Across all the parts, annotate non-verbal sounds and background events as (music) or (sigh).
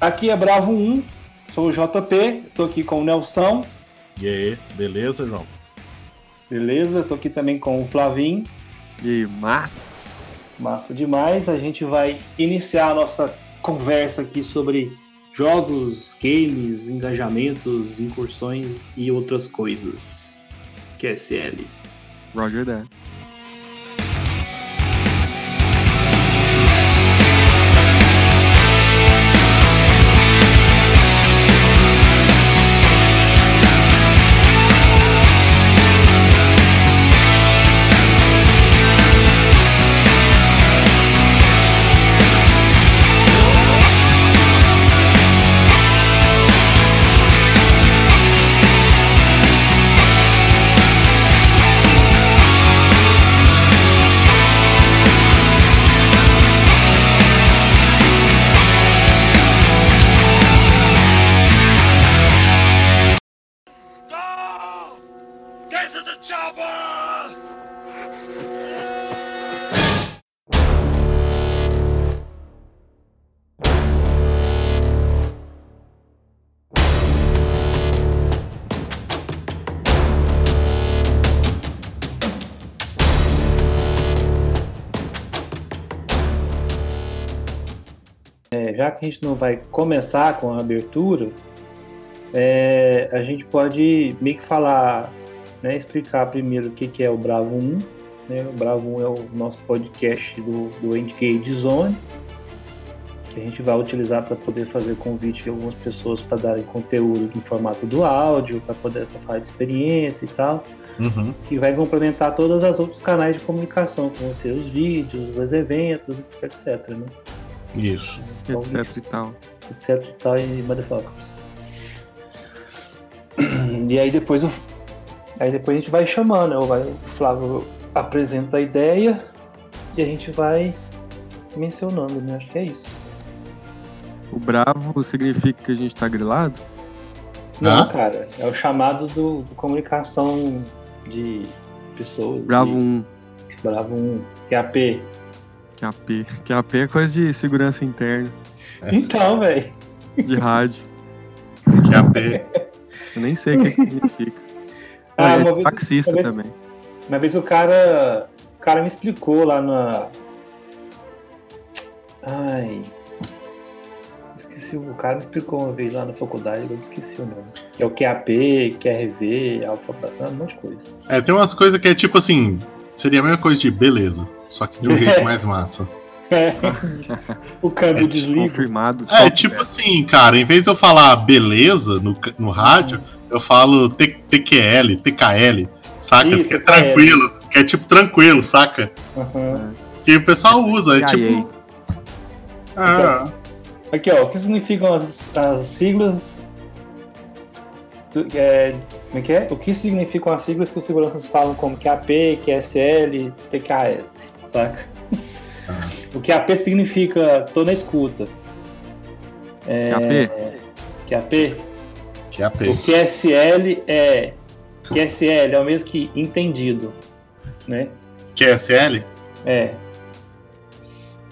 Aqui é Bravo 1, sou o JP, tô aqui com o Nelson. E aí, beleza, João? Beleza, tô aqui também com o Flavinho. E massa? Massa demais. A gente vai iniciar a nossa conversa aqui sobre jogos, games, engajamentos, incursões e outras coisas. QSL. Roger that. Já que a gente não vai começar com a abertura, é, a gente pode meio que falar, né, explicar primeiro o que, que é o Bravo 1. Né? O Bravo 1 é o nosso podcast do, do Engage Zone, que a gente vai utilizar para poder fazer convite de algumas pessoas para darem conteúdo no formato do áudio, para poder pra falar de experiência e tal, Uhum. que vai complementar todos os outros canais de comunicação, como ser os vídeos, os eventos, etc. Né? Isso. Etc e tal. etc e tal, e motherfuckers. E aí depois o. Aí depois a gente vai chamando, né? Vai- O Flávio apresenta a ideia e a gente vai mencionando, né? Acho que é isso. O bravo significa que a gente tá grilado? Não, Ah? cara, é o chamado do, do comunicação de pessoas. Bravo de 1, Bravo 1, QAP. Que é AP. Que AP é coisa de segurança interna, É. Então, velho. de rádio. Que AP. (laughs) Eu nem sei o que, que significa. Ah, Ah, uma é vez- taxista uma vez- também. Uma vez o cara. O cara me explicou lá na. Ai. Esqueci, o cara me explicou uma vez lá na faculdade, eu esqueci o nome. É o QAP, QRV, Alfa, um monte de coisa. É, tem umas coisas que é tipo assim. Seria a mesma coisa de beleza. Só que de um jeito (laughs) mais massa. o câmbio É, desliga. Confirmado. É, tipo velho. assim, cara, em vez de eu falar beleza no, no rádio, eu falo T- TQL, TKL, saca? Isso, que é TKL. tranquilo, que é tipo tranquilo, saca? Aham. Que o pessoal usa, é tipo. Ah, Aqui, ó, o que significam as, as siglas. Tu- é, como é que é? O que significam as siglas que os seguranças falam como QAP, QSL, TKS, saca? Ah. O QAP significa tô na escuta. Que AP? QAP. que é AP. O QSL é. QSL é o mesmo que entendido, né? QSL? É.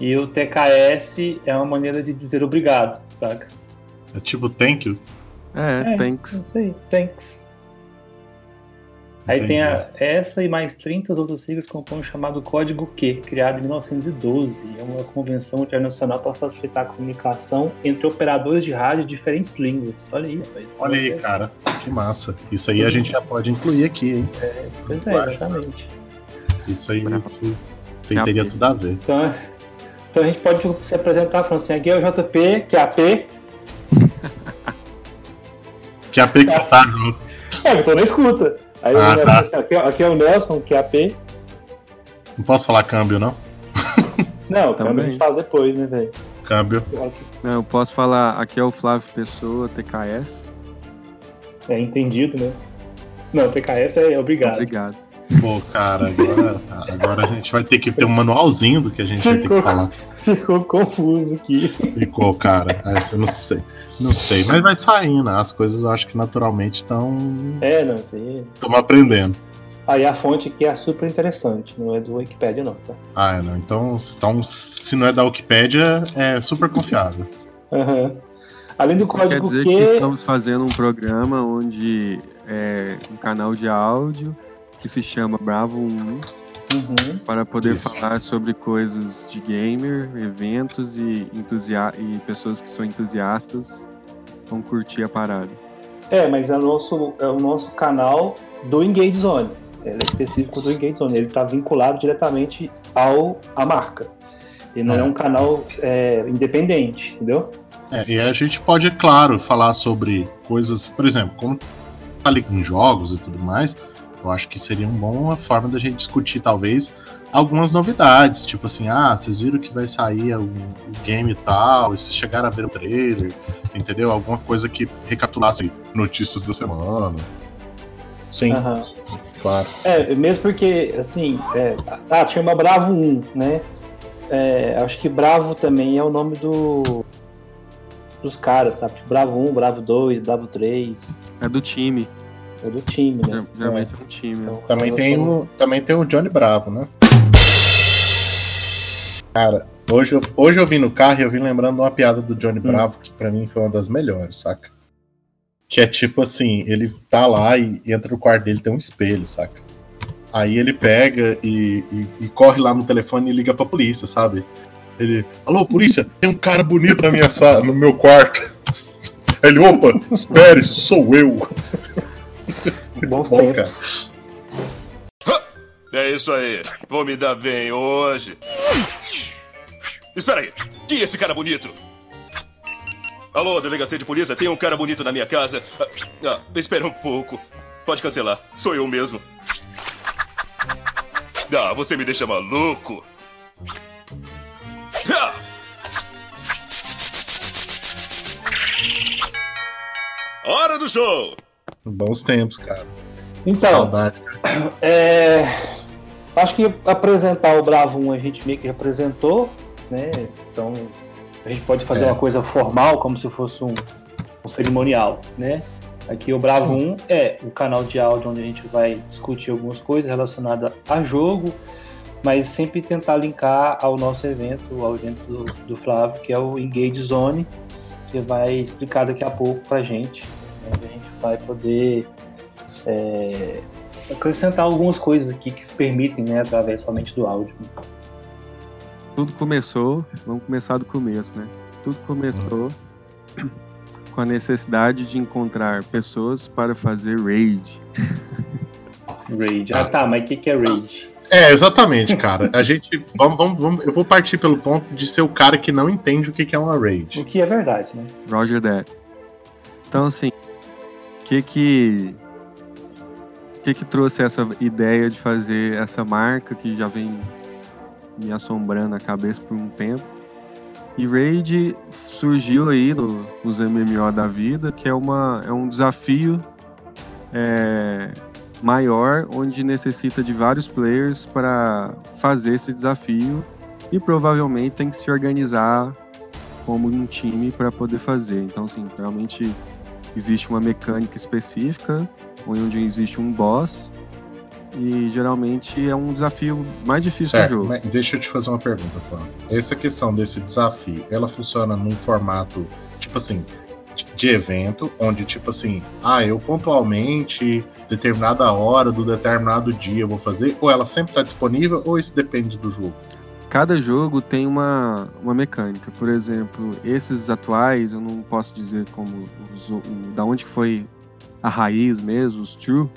E o TKS é uma maneira de dizer obrigado, saca? É tipo thank you. É, É. thanks. Isso aí, thanks. Aí tem a, essa e mais 30 outras siglas que compõem o chamado Código Q, criado em 1912. É uma convenção internacional para facilitar a comunicação entre operadores de rádio de diferentes línguas. Olha aí, rapaz. Olha aí, cara. Que massa. Isso aí a gente já pode incluir aqui, hein? Pois é, exatamente. Isso aí isso tem, teria tudo a ver. Então, então a gente pode se apresentar falando assim, aqui é o JP, que é AP. (laughs) Que AP que você tá, João? É, eu tô na escuta. Aí Ah, eu tá. assim, aqui, aqui é o Nelson, que é AP. Não posso falar câmbio, não? Não, Também. também a gente faz depois, né, velho? Câmbio. Não, eu posso falar, aqui é o Flávio Pessoa, TKS. É entendido, né? Não, TKS é obrigado. Obrigado. Pô, cara, agora, agora a gente vai ter que ter um manualzinho do que a gente vai ter que Ficou. (laughs) falar. Ficou confuso aqui. Ficou, cara. Aí eu não sei. Não sei. Mas vai saindo. As coisas eu acho que naturalmente estão. É, não, aí. Estamos aprendendo. Aí a fonte aqui é super interessante, não é do Wikipedia, não, tá? Ah, é, não. Então, então, se não é da Wikipédia, é super confiável. Aham. Além do Quer código dizer Q, que estamos fazendo um programa onde é um canal de áudio que se chama Bravo 1 Uhum. para poder Isso. falar sobre coisas de gamer, eventos e, entusia e pessoas que são entusiastas vão curtir a parada. É, mas é o nosso, é o nosso canal do Engage Zone. Ele é específico do Engage Zone. Ele está vinculado diretamente ao à marca. Ele não é, É. um canal é, independente, entendeu? É, e a gente pode, claro, falar sobre coisas, por exemplo, como tá ali com jogos e tudo mais, eu acho que seria uma boa forma da gente discutir, talvez, algumas novidades. Tipo assim, ah, vocês viram que vai sair o, game e tal, e vocês chegaram a ver o trailer, entendeu? Alguma coisa que recapitulasse notícias da semana. Sim, Aham. claro. É, mesmo porque, assim, é, ah, chama Bravo 1, né? É, acho que Bravo também é o nome do dos caras, sabe? Tipo, Bravo 1, Bravo 2, Bravo 3. É do time, É do time, né? ger- geralmente é, um time. né? Então, Também tem, o, também tem o Johnny Bravo, né? Cara, hoje eu, hoje eu vim no carro e eu vim lembrando uma piada do Johnny Bravo, que pra mim foi uma das melhores, saca? Que é tipo assim, ele tá lá e entra no quarto dele, tem um espelho, saca? Aí ele pega e, e- e corre lá no telefone e liga pra polícia, sabe? Ele, alô, polícia, tem um cara bonito na minha sala, no meu quarto. (laughs) Ele, opa, espere, sou eu. (laughs) Bons Bom, tempos. É isso aí. Vou me dar bem hoje. Espera aí. Quem é esse cara bonito? Alô, delegacia de polícia, tem um cara bonito na minha casa. Ah, ah, espera um pouco. Pode cancelar. Sou eu mesmo. Ah, você me deixa maluco. Ah! Hora do show! Bons tempos, cara. Então, Saudade, cara. É, acho que apresentar o Bravo 1 a gente meio que apresentou, né? Então a gente pode fazer É. uma coisa formal, como se fosse um, um cerimonial, né? Aqui o Bravo 1 é o canal de áudio onde a gente vai discutir algumas coisas relacionadas a jogo, mas sempre tentar linkar ao nosso evento, ao evento do, do Flávio, que é o Engage Zone, que vai explicar daqui a pouco pra gente. né? A gente vai poder é, acrescentar algumas coisas aqui que permitem, né, através somente do áudio. Tudo começou, vamos começar do começo, né? Tudo começou com a necessidade de encontrar pessoas para fazer raid. Raid. Ah, tá, mas o que, que é Raid? É, exatamente, cara. A gente. Vamos, vamos, vamos, eu vou partir pelo ponto de ser o cara que não entende o que que é uma O raid. que é verdade, né? Roger that. Então, assim, o que que. Que que trouxe essa ideia de fazer essa marca que já vem me assombrando a cabeça por um tempo? E Raid surgiu aí no- nos MMO da vida, que é, uma, é um desafio é, maior, onde necessita de vários players para fazer esse desafio e provavelmente tem que se organizar como um time para poder fazer. Então, assim, realmente existe uma mecânica específica, onde existe um boss, e geralmente é um desafio mais difícil do Certo, jogo. mas deixa eu te fazer uma pergunta, Flávio. Essa questão desse desafio, ela funciona num formato, tipo assim, de- de evento, onde, tipo assim, ah, eu pontualmente, determinada hora do determinado dia eu vou fazer, ou ela sempre está disponível, ou isso depende do jogo? Cada jogo tem uma, uma mecânica. Por exemplo, esses atuais, eu não posso dizer como os, o- da onde foi a raiz mesmo, os true.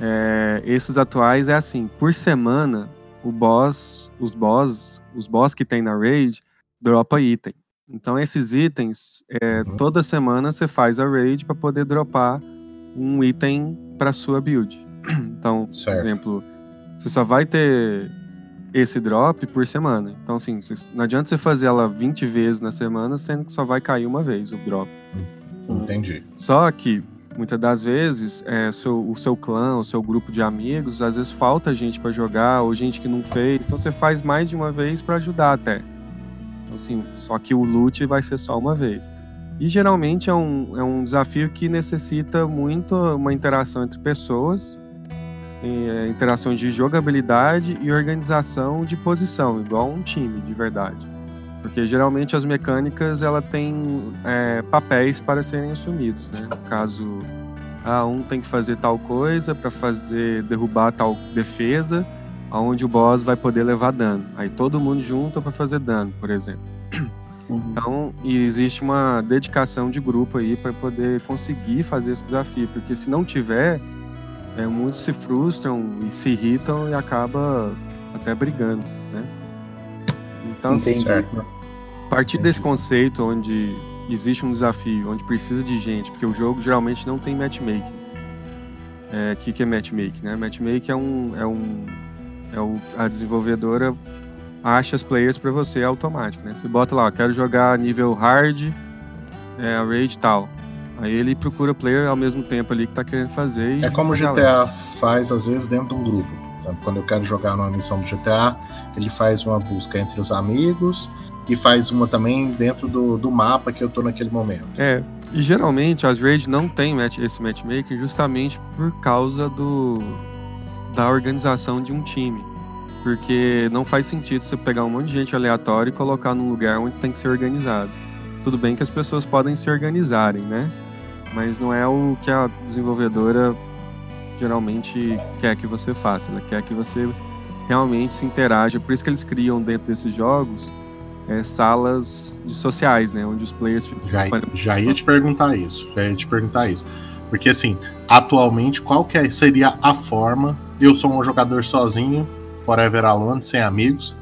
É, esses atuais é assim, por semana, o boss, os boss, os boss que tem na raid, dropa item. Então esses itens, é, Uhum. toda semana você faz a raid para poder dropar um item para sua build. (clears throat) Então, por Certo. exemplo, você só vai ter esse drop por semana. Então, assim, não adianta você fazer ela 20 vezes na semana, sendo que só vai cair uma vez o drop. Entendi. Só que, muitas das vezes, é, seu- o seu clã, o seu grupo de amigos, às vezes falta gente pra jogar, ou gente que não fez. Então, você faz mais de uma vez pra ajudar até. Então, assim, só que o loot vai ser só uma vez. E geralmente é um, é um desafio que necessita muito uma interação entre pessoas, é, interação de jogabilidade e organização de posição, igual um time de verdade. Porque geralmente as mecânicas ela tem é, papéis para serem assumidos, né? No caso, ah, um tem que fazer tal coisa para fazer derrubar tal defesa, aonde o boss vai poder levar dano. Aí todo mundo junta para fazer dano, por exemplo. (clears throat) Uhum. Então, existe uma dedicação de grupo aí para poder conseguir fazer esse desafio, porque se não tiver, é, muitos se frustram e se irritam e acaba até brigando, né? Então, assim, a partir desse conceito onde existe um desafio, onde precisa de gente, porque o jogo geralmente não tem matchmaking. É, o que, que é matchmaking? Né? Matchmaking é um, é um é o, a desenvolvedora acha as players para você automático, né? Você bota lá, quero jogar nível hard, é, raid tal. Aí ele procura player ao mesmo tempo ali que tá querendo fazer. é como o GTA faz às vezes dentro de um grupo. Sabe? Quando eu quero jogar numa missão do GTA, ele faz uma busca entre os amigos e faz uma também dentro do, do mapa que eu tô naquele momento. É, e geralmente as raids não tem match, esse matchmaker justamente por causa do da organização de um time. Porque não faz sentido você pegar um monte de gente aleatória e colocar num lugar onde tem que ser organizado. Tudo bem que as pessoas podem se organizarem, né? Mas não é o que a desenvolvedora geralmente quer que você faça. Ela quer que você realmente se interaja. Por isso que eles criam dentro desses jogos é, salas sociais, né? Onde os players. Já, já ia te perguntar isso. Já ia te perguntar isso. Porque assim, atualmente, qual que é, seria a forma? Eu sou um jogador sozinho, Forever Alone, sem amigos.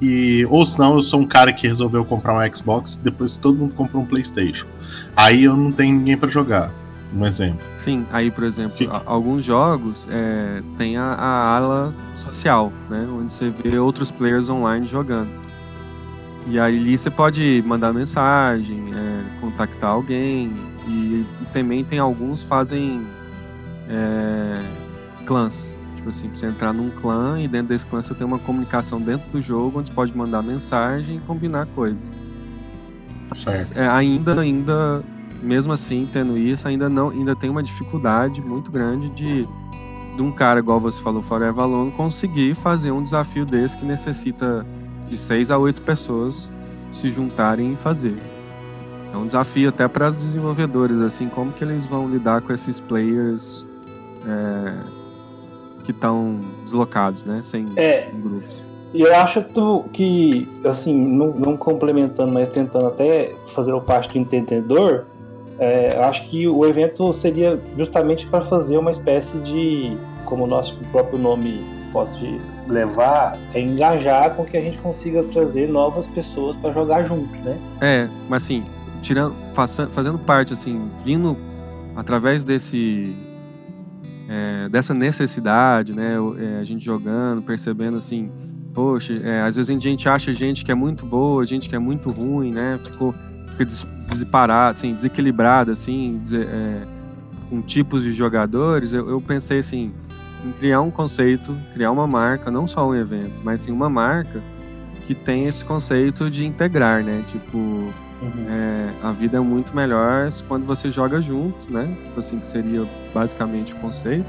E, ou senão eu sou um cara que resolveu comprar um Xbox depois todo mundo comprou um Playstation. Aí eu não tenho ninguém para jogar. Um exemplo. Sim, aí por exemplo, que... alguns jogos é, tem a, a, ala social, né? Onde você vê outros players online jogando. E aí você pode mandar mensagem, é, contactar alguém. E, e, também tem alguns fazem é, clãs. Tipo assim, você entrar num clã e dentro desse clã você tem uma comunicação dentro do jogo onde você pode mandar mensagem e combinar coisas. Certo. É, ainda, ainda, mesmo assim, tendo isso, ainda não, ainda tem uma dificuldade muito grande de, de um cara, igual você falou, Forever Alone, conseguir fazer um desafio desse que necessita de seis a oito pessoas se juntarem e fazer. É um desafio até para os desenvolvedores, assim, como que eles vão lidar com esses players é, que estão deslocados, né, sem, é, sem grupos. E eu acho que, assim, não, não, complementando, mas tentando até fazer o parte do entendedor, é, acho que o evento seria justamente para fazer uma espécie de, como o nosso próprio nome pode levar, é engajar com que a gente consiga trazer novas pessoas para jogar junto, né? É, mas assim, tirando, fazendo parte, assim, vindo através desse é, dessa necessidade, né? É, a gente jogando, percebendo assim, poxa, é, às vezes a gente acha gente que é muito boa, gente que é muito ruim, né? Ficou, fica disparado, assim, desequilibrada, assim, é, com tipos de jogadores. Eu, eu, pensei assim, em criar um conceito, criar uma marca, não só um evento, mas sim uma marca que tem esse conceito de integrar, né? Tipo, Uhum. É, a vida é muito melhor quando você joga junto, né? Tipo assim, que seria basicamente o conceito.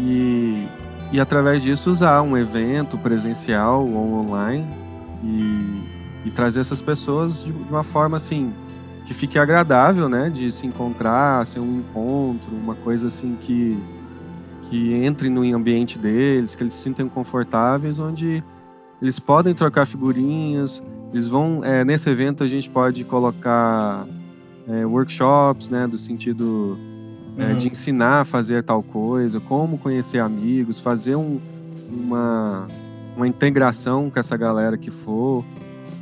E, e através disso usar um evento presencial ou online e, e trazer essas pessoas de uma forma assim que fique agradável, né? De se encontrar, ser um encontro, uma coisa assim que que entre no ambiente deles, que eles se sintam confortáveis, onde eles podem trocar figurinhas, eles vão é, nesse evento a gente pode colocar é, workshops, né, do sentido é, uhum. de ensinar a fazer tal coisa, como conhecer amigos, fazer um, uma uma integração com essa galera que for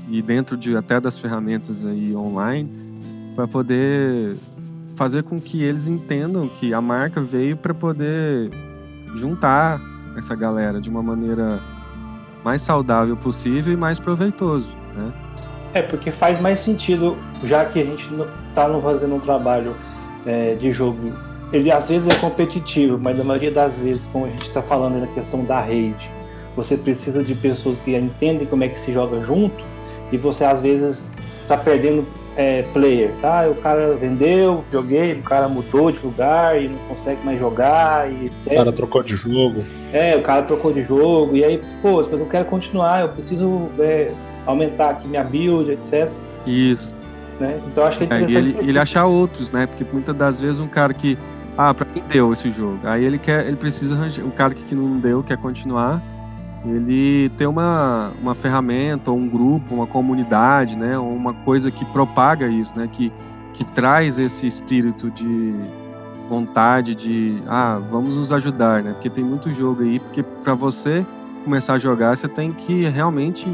e dentro de até das ferramentas aí online para poder fazer com que eles entendam que a marca veio para poder juntar essa galera de uma maneira mais saudável possível e mais proveitoso, né? É, porque faz mais sentido, já que a gente está fazendo um trabalho é, de jogo. Ele às vezes é competitivo, mas na maioria das vezes, como a gente está falando na questão da rede, você precisa de pessoas que entendem como é que se joga junto e você às vezes está perdendo é, player, tá? O cara vendeu, joguei, o cara mudou de lugar e não consegue mais jogar e etc. O cara trocou de jogo. É, o cara trocou de jogo e aí, pô, mas eu quero continuar, eu preciso é, aumentar aqui minha build, etc. Isso. Né? Então acho que é É, e interessante. ele, ele achar outros, né? Porque muitas das vezes um cara que. Ah, pra mim deu esse jogo. Aí ele quer. Ele precisa arranjar. O cara que não deu, quer continuar. Ele ter uma, uma ferramenta, ou um grupo, uma comunidade, né? Ou uma coisa que propaga isso, né? Que, que traz esse espírito de vontade de. Ah, vamos nos ajudar, né? Porque tem muito jogo aí. Porque para você começar a jogar, você tem que realmente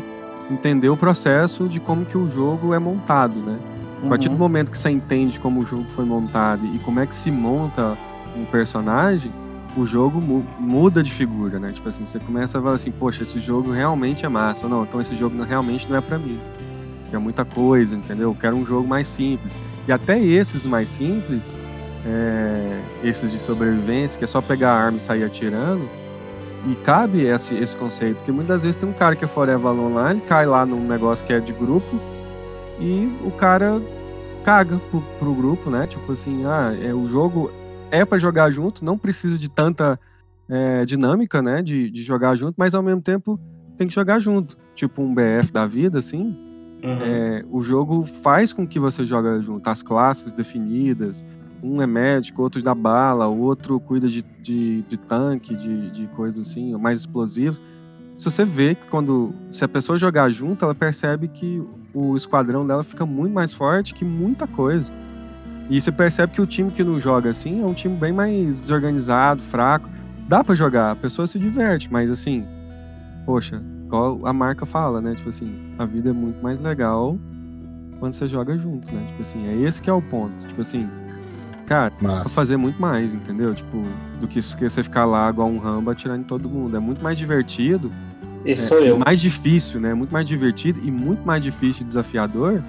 entender o processo de como que o jogo é montado, né? A partir do Uhum. momento que você entende como o jogo foi montado e como é que se monta um personagem, o jogo mu- muda de figura, né? Tipo assim, você começa a falar assim, poxa, esse jogo realmente é massa, ou não, então esse jogo não- realmente não é pra mim. Que é muita coisa, entendeu? Eu quero um jogo mais simples. E até esses mais simples, é, esses de sobrevivência, que é só pegar a arma e sair atirando, e cabe esse, esse conceito, porque muitas vezes tem um cara que é forever alone lá, ele cai lá num negócio que é de grupo, e o cara caga pro, pro grupo, né? Tipo assim, ah, é, o jogo é pra jogar junto, não precisa de tanta é, dinâmica, né? De, de jogar junto, mas ao mesmo tempo tem que jogar junto. Tipo um BF da vida, assim. Uhum. É, o jogo faz com que você joga junto, as classes definidas. Um é médico, outro dá bala, o outro cuida de, de, de tanque, de, de coisas assim, mais explosivos. Se você vê que quando. Se a pessoa jogar junto, ela percebe que o esquadrão dela fica muito mais forte que muita coisa. E você percebe que o time que não joga assim é um time bem mais desorganizado, fraco. Dá pra jogar, a pessoa se diverte, mas assim, poxa, igual a marca fala, né? Tipo assim, a vida é muito mais legal quando você joga junto, né? Tipo assim, é esse que é o ponto. Tipo assim, cara, pra fazer muito mais, entendeu? Tipo, do que você ficar lá igual um Rambo atirando em todo mundo. É muito mais divertido Esse é, sou eu. e mais difícil, né? Muito mais divertido e muito mais difícil e desafiador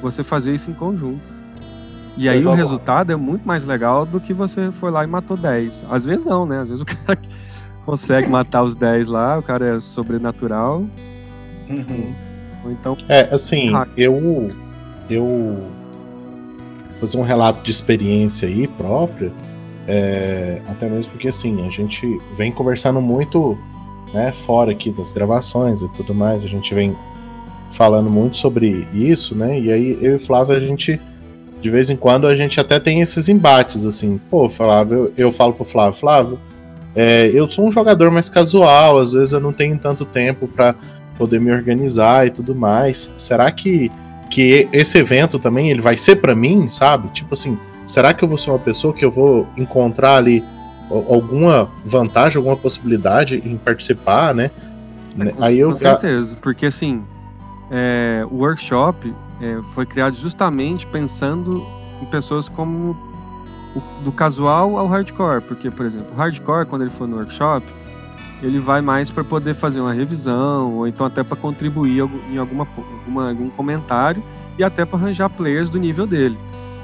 você fazer isso em conjunto. E aí o resultado é muito mais legal do que você foi lá e matou 10. Às vezes não, né? Às vezes o (laughs) cara consegue matar os 10 lá, o cara é sobrenatural. Uhum. Ou então. É, assim, Ah. eu. Eu. Fazer um relato de experiência aí própria. é, até mesmo porque, assim, a gente vem conversando muito, né, fora aqui das gravações e tudo mais. A gente vem falando muito sobre isso, né? E aí eu e Flávio, a gente. De vez em quando a gente até tem esses embates, assim. Pô, Flávio, eu, eu falo pro Flávio, Flávio, é, eu sou um jogador mais casual, às vezes eu não tenho tanto tempo pra poder me organizar e tudo mais. Será que, que esse evento também ele vai ser pra mim, sabe? Tipo assim, será que eu vou ser uma pessoa que eu vou encontrar ali al- alguma vantagem, alguma possibilidade em participar, né? Né? Com, Aí eu com certeza, porque assim, é, o workshop é, foi criado justamente pensando em pessoas como o- do casual ao hardcore, porque, por exemplo, o hardcore, quando ele for no workshop, ele vai mais para poder fazer uma revisão, ou então até para contribuir em alguma, alguma, algum comentário e até para arranjar players do nível dele.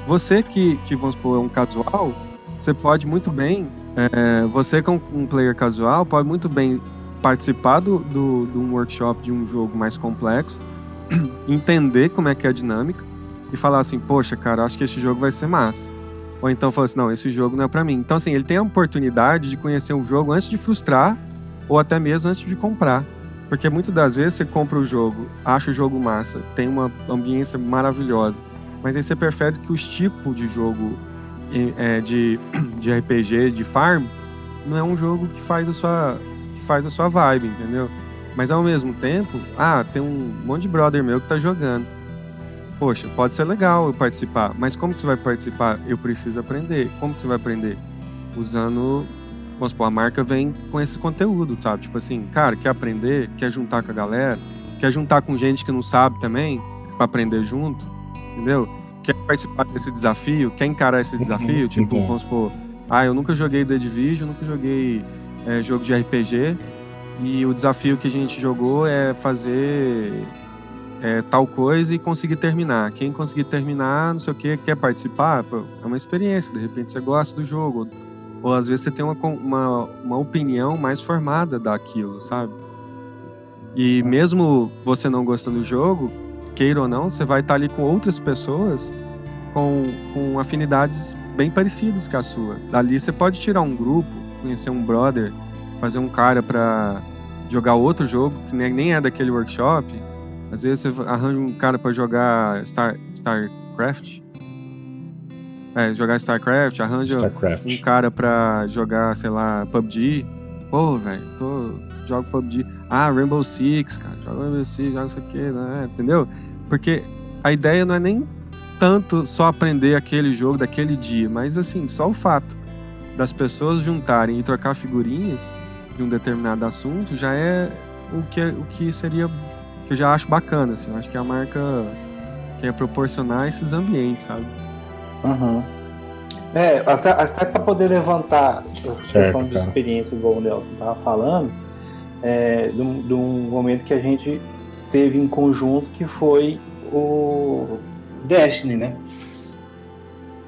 Você que, que vamos supor, é um casual, você pode muito bem, é, você que é um, player casual, pode muito bem participar do, do, de um workshop de um jogo mais complexo, (clears throat) entender como é que é a dinâmica e falar assim, poxa, cara, acho que esse jogo vai ser massa. Ou então falar assim, não, esse jogo não é pra mim. Então, assim, ele tem a oportunidade de conhecer um jogo antes de frustrar ou até mesmo antes de comprar. Porque muitas das vezes você compra o jogo, acha o jogo massa, tem uma ambiência maravilhosa, mas aí você prefere que os tipos de jogo eh, de, (clears throat) de RPG, de farm, não é um jogo que faz a sua, que faz a sua vibe, entendeu? Mas ao mesmo tempo, ah, tem um monte de brother meu que tá jogando. Poxa, pode ser legal eu participar, mas como que você vai participar? Eu preciso aprender. Como que você vai aprender? Usando. Vamos supor, a marca vem com esse conteúdo, tá? Tipo assim, cara, quer aprender, quer juntar com a galera, quer juntar com gente que não sabe também, pra aprender junto, entendeu? Quer participar desse desafio, quer encarar esse desafio, tipo, vamos supor, ah, eu nunca joguei The Division, nunca joguei é, jogo de RPG, e o desafio que a gente jogou é fazer é, tal coisa e conseguir terminar. Quem conseguir terminar, não sei o que, quer participar, pô, é uma experiência. De repente você gosta do jogo. Ou, às vezes você tem uma, uma, uma opinião mais formada daquilo, sabe? E mesmo você não gostando do jogo, queira ou não, você vai estar ali com outras pessoas com, com afinidades bem parecidas com a sua. Dali você pode tirar um grupo, conhecer um brother, fazer um cara pra jogar outro jogo que nem, é daquele workshop Às vezes você arranja um cara pra jogar Star, StarCraft. É, jogar StarCraft, arranja StarCraft. um cara pra jogar, sei lá, PUBG. Pô, velho, tô. Jogo PUBG. Ah, Rainbow Six, cara. Joga Rainbow Six, joga isso aqui, né? Entendeu? Porque a ideia não é nem tanto só aprender aquele jogo daquele dia, mas assim, só o fato das pessoas juntarem e trocar figurinhas de um determinado assunto já é o que, o que seria. que eu já acho bacana, assim. Eu acho que a marca quer proporcionar esses ambientes, sabe? Uhum. É, até, até para poder levantar essa Certo, questão de cara. experiência, igual o Nelson estava falando, é, de, um, de um momento que a gente teve em conjunto que foi o Destiny, né?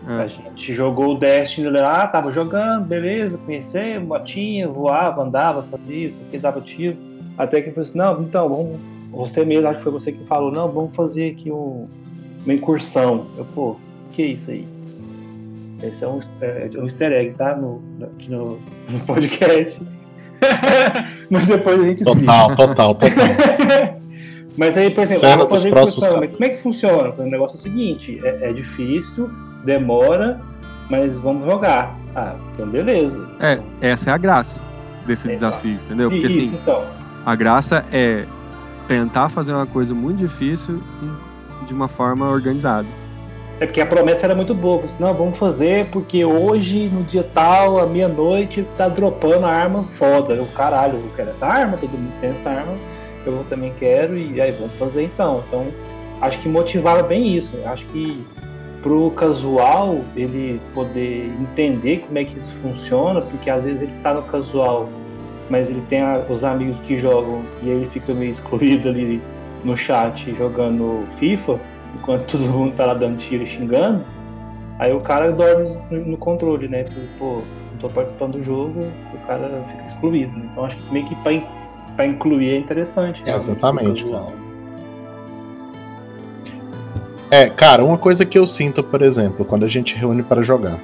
A É. gente jogou o Destiny lá, tava jogando, beleza, conheceu, motinha, voava, andava, fazia, isso aqui, dava tiro. Até que eu falei assim, não, então, vamos. Você mesmo, acho que foi você que falou, não, vamos fazer aqui um- uma incursão. Eu, pô, que é isso aí? Esse é um, é, um easter egg, tá? No, aqui no, no podcast. (laughs) Mas depois a gente explica. Total, total, total. (laughs) Mas aí, por exemplo, vou fazer próximos mas como é que funciona? O negócio é o seguinte, é, é difícil, demora, mas vamos jogar. Ah, então beleza. É, essa é a graça desse Exato. desafio, entendeu? Porque Isso, assim, então. a graça é tentar fazer uma coisa muito difícil de uma forma organizada. É porque a promessa era muito boa. Falei assim, não, vamos fazer, porque hoje, no dia tal, à meia-noite, tá dropando a arma foda. Eu, caralho, eu quero essa arma, todo mundo tem essa arma, eu também quero, e aí vamos fazer então. Então, acho que motivava bem isso. Acho que pro casual ele poder entender como é que isso funciona, porque às vezes ele tá no casual, mas ele tem a- os amigos que jogam e aí ele fica meio excluído ali no chat jogando FIFA, enquanto (laughs) todo mundo tá lá dando tiro e xingando. Aí o cara dorme no, controle, né? Porque, Pô, não tô participando do jogo, o cara fica excluído. né? Então acho que meio que pra, in- pra incluir é interessante. É, realmente, exatamente, casual. É, cara, uma coisa que eu sinto, por exemplo, quando a gente reúne para jogar.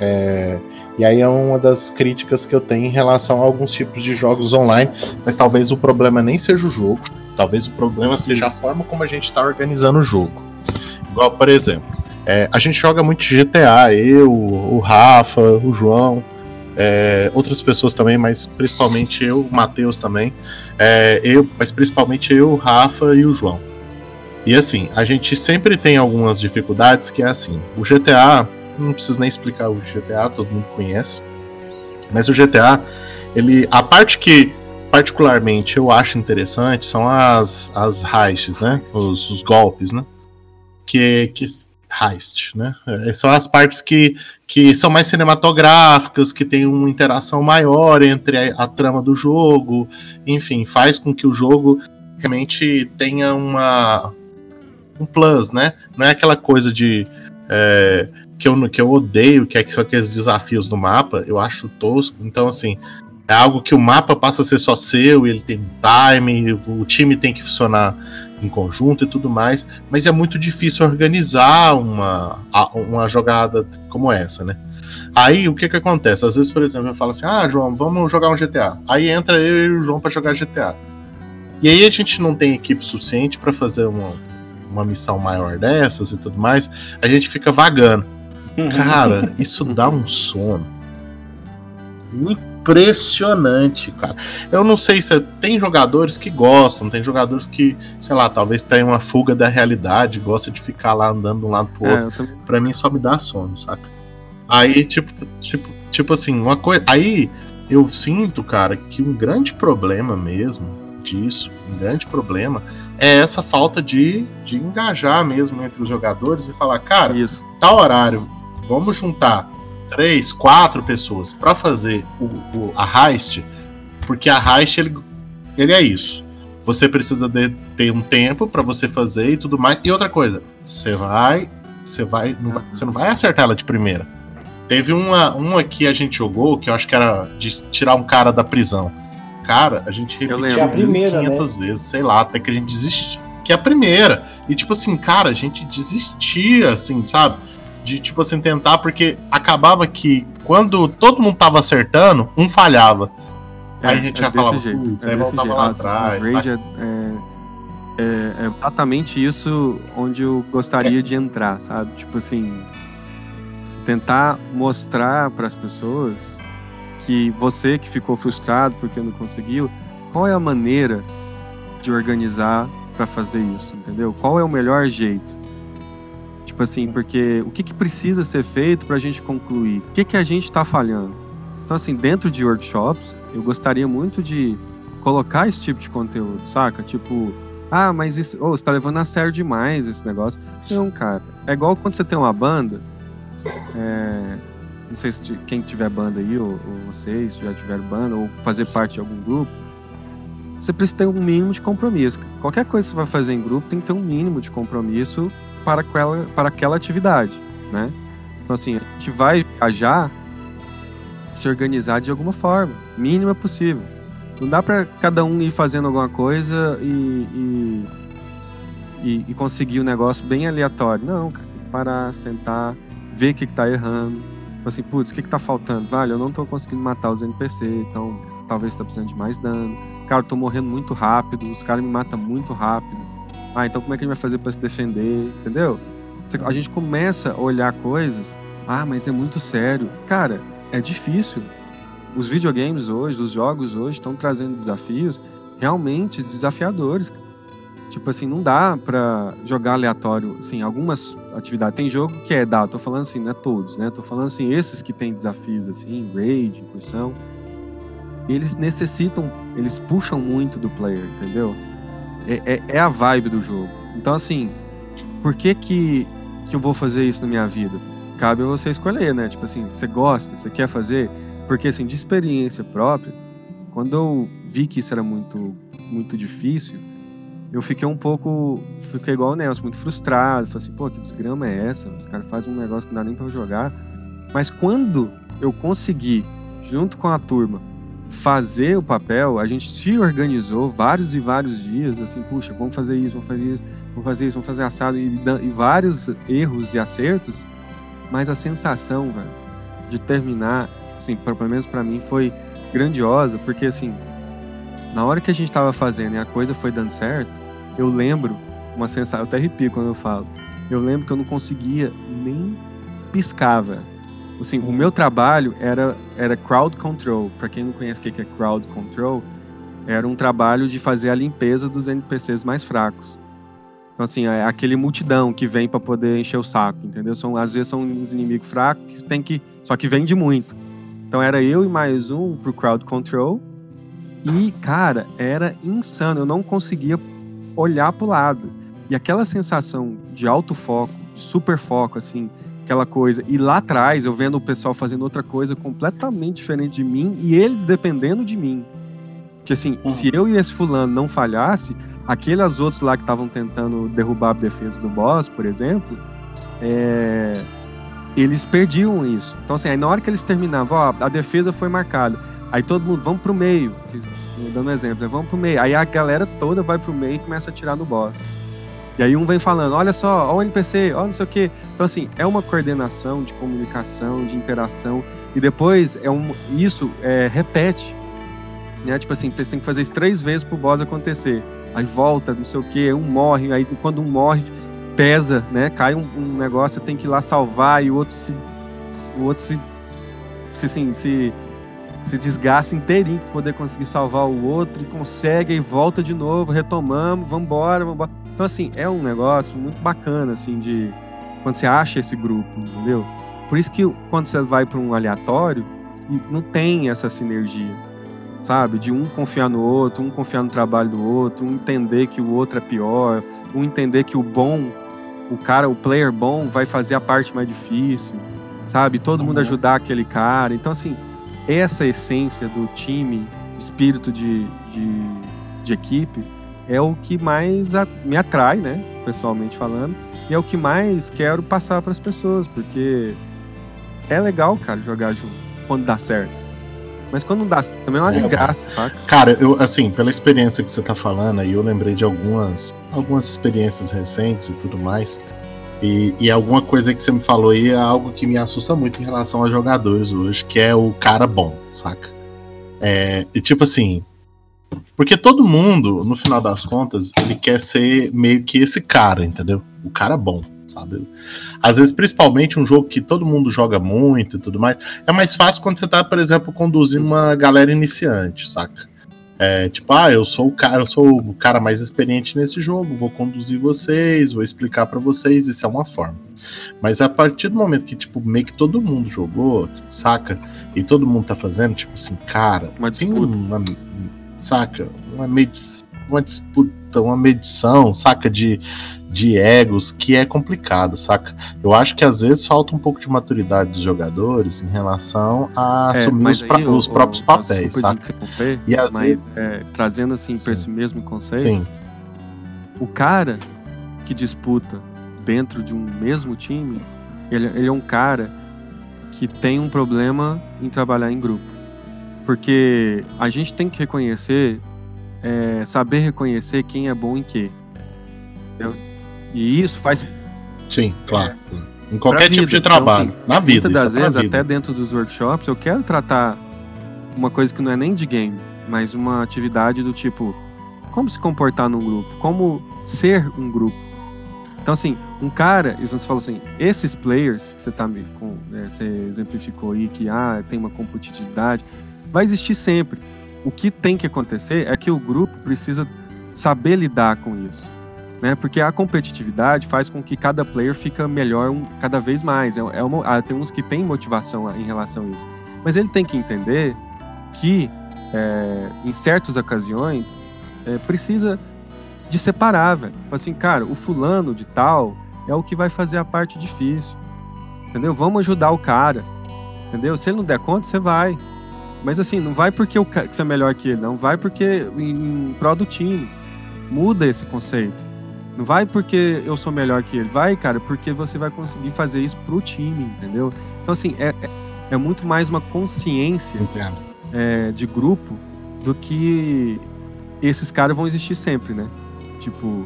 é, E aí é uma das críticas que eu tenho em relação a alguns tipos de jogos online, mas talvez o problema nem seja o jogo, talvez o problema seja a forma como a gente está organizando o jogo. Igual, por exemplo, é, a gente joga muito GTA, eu, o Rafa, o João, é, outras pessoas também, mas principalmente eu, o Matheus também, é, eu, mas principalmente eu, o Rafa e o João. E assim, a gente sempre tem algumas dificuldades que é assim, o GTA, não preciso nem explicar o GTA, todo mundo conhece. Mas o GTA, ele a parte que particularmente eu acho interessante são as as heists, né? Os, os golpes, né? Que que heist, né? É, São as partes que que são mais cinematográficas, que tem uma interação maior entre a, a trama do jogo, enfim, faz com que o jogo realmente tenha uma um plus, né? Não é aquela coisa de é, que, eu, que eu odeio, que é são aqueles desafios do mapa, eu acho tosco. Então, assim, é algo que o mapa passa a ser só seu, ele tem time, o time tem que funcionar em conjunto e tudo mais, mas é muito difícil organizar uma, uma jogada como essa, né? Aí o que que acontece? Às vezes, por exemplo, eu falo assim: ah, João, vamos jogar um GTA. Aí entra eu e o João pra jogar GTA. E aí a gente não tem equipe suficiente pra fazer uma, uma missão maior dessas e tudo mais, a gente fica vagando. (laughs) Cara, isso dá um sono. Impressionante, cara. Eu não sei se tem jogadores que gostam, tem jogadores que, sei lá, talvez tenham uma fuga da realidade, gosta de ficar lá andando de um lado pro É, outro. também- Pra mim só me dá sono, saca? Aí, tipo, tipo, tipo assim, uma coisa. Aí eu sinto, cara, que um grande problema mesmo disso, um grande problema, é essa falta de, de engajar mesmo entre os jogadores e falar, cara, Isso. tal horário, vamos juntar três, quatro pessoas pra fazer o, o- a heist, porque a heist ele, ele é isso. Você precisa de ter um tempo pra você fazer e tudo mais. E outra coisa, você vai, você vai, não vai- você não vai acertar ela de primeira. Teve uma, uma que a gente jogou que eu acho que era de tirar um cara da prisão. Cara, a gente repetiu a primeira, né? 500 vezes, sei lá, até que a gente desistiu. Que é a primeira. E tipo assim, cara, a gente desistia, assim, sabe? De tipo assim, tentar, porque acabava que quando todo mundo tava acertando, um falhava. Aí a gente já desse falava, jeito, é aí voltava jeito. lá atrás, é, é- é, é exatamente isso onde eu gostaria de entrar, sabe? Tipo assim, tentar mostrar para as pessoas que você que ficou frustrado porque não conseguiu, qual é a maneira de organizar para fazer isso, entendeu? Qual é o melhor jeito? Tipo assim, porque o que, que precisa ser feito para a gente concluir? O que, que a gente está falhando? Então, assim, dentro de workshops, eu gostaria muito de colocar esse tipo de conteúdo, saca? Tipo, ah, mas isso, oh, você tá levando a sério demais esse negócio. Não, cara. É igual quando você tem uma banda. É, não sei se quem tiver banda aí, ou, ou vocês já tiveram banda, ou fazer parte de algum grupo. Você precisa ter um mínimo de compromisso. Qualquer coisa que você vai fazer em grupo tem que ter um mínimo de compromisso para aquela, para aquela atividade, né? Então, assim, a gente vai viajar, se organizar de alguma forma, mínima possível. Não dá para cada um ir fazendo alguma coisa e, e, e, conseguir um negócio bem aleatório. Não, cara, tem que parar, sentar, ver o que, que tá errando. Tipo assim, putz, o que, que tá faltando? Vale, eu não tô conseguindo matar os NPC, então talvez tá precisando de mais dano. Cara, eu tô morrendo muito rápido, os caras me matam muito rápido. Ah, então como é que a gente vai fazer para se defender? Entendeu? A gente começa a olhar coisas. Ah, mas é muito sério. Cara, é difícil os videogames hoje, os jogos hoje estão trazendo desafios realmente desafiadores. Tipo assim, não dá para jogar aleatório, assim, algumas atividades. Tem jogo que é dado, tô falando assim, não é todos, né? Tô falando assim, esses que tem desafios assim, raid, incursão, eles necessitam, eles puxam muito do player, entendeu? É, é, é, a vibe do jogo. Então assim, por que que, que eu vou fazer isso na minha vida? Cabe a você escolher, né? Tipo assim, você gosta, você quer fazer, porque, assim, de experiência própria, quando eu vi que isso era muito, muito difícil, eu fiquei um pouco. Fiquei igual o Nelson, muito frustrado. Falei assim, pô, que desgrama é essa? Os caras fazem um negócio que não dá nem pra jogar. Mas quando eu consegui, junto com a turma, fazer o papel, a gente se organizou vários e vários dias, assim, puxa, vamos fazer isso, vamos fazer isso, vamos fazer isso, vamos fazer assado, e, e vários erros e acertos, mas a sensação, velho, de terminar assim, pelo menos para mim, foi grandiosa, porque assim, na hora que a gente tava fazendo e a coisa foi dando certo, eu lembro uma sensação, eu até arrepio quando eu falo, eu lembro que eu não conseguia nem piscar, velho. Assim, o meu trabalho era, era crowd control. Para quem não conhece o que é crowd control, era um trabalho de fazer a limpeza dos NPCs mais fracos. Então, assim, é aquele multidão que vem para poder encher o saco, entendeu? São, às vezes são uns inimigos fracos que tem que. Só que vem de muito. Então era eu e mais um pro crowd control. E, cara, era insano. Eu não conseguia olhar pro lado. E aquela sensação de alto foco, de super foco, assim, aquela coisa. E lá atrás, eu vendo o pessoal fazendo outra coisa completamente diferente de mim e eles dependendo de mim. Porque, assim, uhum. se eu e esse fulano não falhasse, aqueles outros lá que estavam tentando derrubar a defesa do boss, por exemplo, é eles perdiam isso. Então, assim, aí na hora que eles terminavam, ó, a defesa foi marcada. Aí todo mundo, vamos pro meio. Dando um exemplo, né? vamos pro meio. Aí a galera toda vai pro meio e começa a atirar no boss. E aí um vem falando, olha só, ó o NPC, ó não sei o quê. Então, assim, é uma coordenação de comunicação, de interação. E depois, é um, isso é, repete. Né? Tipo assim, você tem que fazer isso três vezes pro boss acontecer. Aí volta, não sei o quê, um morre. Aí quando um morre, pesa, né? Cai um, um, negócio, tem que ir lá salvar e o outro se, o outro se, se, assim, se, se desgasta inteirinho para poder conseguir salvar o outro e consegue e volta de novo, retomamos, vamos embora, vamos embora. Então assim é um negócio muito bacana assim de quando você acha esse grupo, entendeu? Por isso que quando você vai para um aleatório não tem essa sinergia, sabe? De um confiar no outro, um confiar no trabalho do outro, um entender que o outro é pior, um entender que o bom o cara, o player bom vai fazer a parte mais difícil, sabe? Todo uhum. mundo ajudar aquele cara. Então, assim, essa essência do time, espírito de, de, de equipe, é o que mais a, me atrai, né? Pessoalmente falando. E é o que mais quero passar para as pessoas, porque é legal, cara, jogar junto quando dá certo. Mas quando não dá, também é uma é, desgraça, saca? Cara, eu, assim, pela experiência que você tá falando, aí eu lembrei de algumas, algumas experiências recentes e tudo mais. E, e alguma coisa que você me falou aí é algo que me assusta muito em relação aos jogadores hoje, que é o cara bom, saca? É, e tipo assim, Porque todo mundo, no final das contas, ele quer ser meio que esse cara, entendeu? O cara bom, sabe? Às vezes, principalmente um jogo que todo mundo joga muito e tudo mais, é mais fácil quando você tá, por exemplo, conduzindo uma galera iniciante, saca? É, tipo, ah, eu sou o cara, eu sou o cara mais experiente nesse jogo, vou conduzir vocês, vou explicar para vocês, isso é uma forma. Mas a partir do momento que, tipo, meio que todo mundo jogou, saca? E todo mundo tá fazendo, tipo assim, cara, Uma tem uma, saca? Uma, uma disputa, uma medição, saca? De, de egos que é complicado, saca? Eu acho que às vezes falta um pouco de maturidade dos jogadores em relação a É, assumir os, pra- aí, os próprios ô, papéis, saca? E às mas vezes- é, trazendo assim Sim. para esse mesmo conceito, Sim, o cara que disputa dentro de um mesmo time, ele, ele é um cara que tem um problema em trabalhar em grupo. Porque a gente tem que reconhecer, é, saber reconhecer quem é bom em quê. Entendeu? E isso faz sim, claro. Em qualquer tipo vida, de então, trabalho. assim, na vida, Muitas das é pra vezes, até dentro dos workshops, eu quero tratar uma coisa que não é nem de game, mas uma atividade do tipo como se comportar num grupo, como ser um grupo. Então, assim, um cara, e você falou assim, esses players que você, tá, me- com, é, você exemplificou aí, que ah, tem uma competitividade, vai existir sempre. O que tem que acontecer é que o grupo precisa saber lidar com isso. Né? Porque a competitividade faz com que cada player fica melhor um- cada vez mais. É, é uma- ah, tem uns que têm motivação em relação a isso. Mas ele tem que entender que, é, em certas ocasiões, é, precisa de separar, velho. Assim, cara, o fulano de tal é o que vai fazer a parte difícil. Entendeu? Vamos ajudar o cara. Entendeu? Se ele não der conta, você vai. Mas assim, não vai porque o você é melhor que ele, não. Vai porque em, em prol do time. Muda esse conceito. Não vai porque eu sou melhor que ele. Vai, cara, porque você vai conseguir fazer isso pro time, entendeu? Então, assim, é, é, é muito mais uma consciência é, de grupo do que esses caras vão existir sempre, né? Tipo,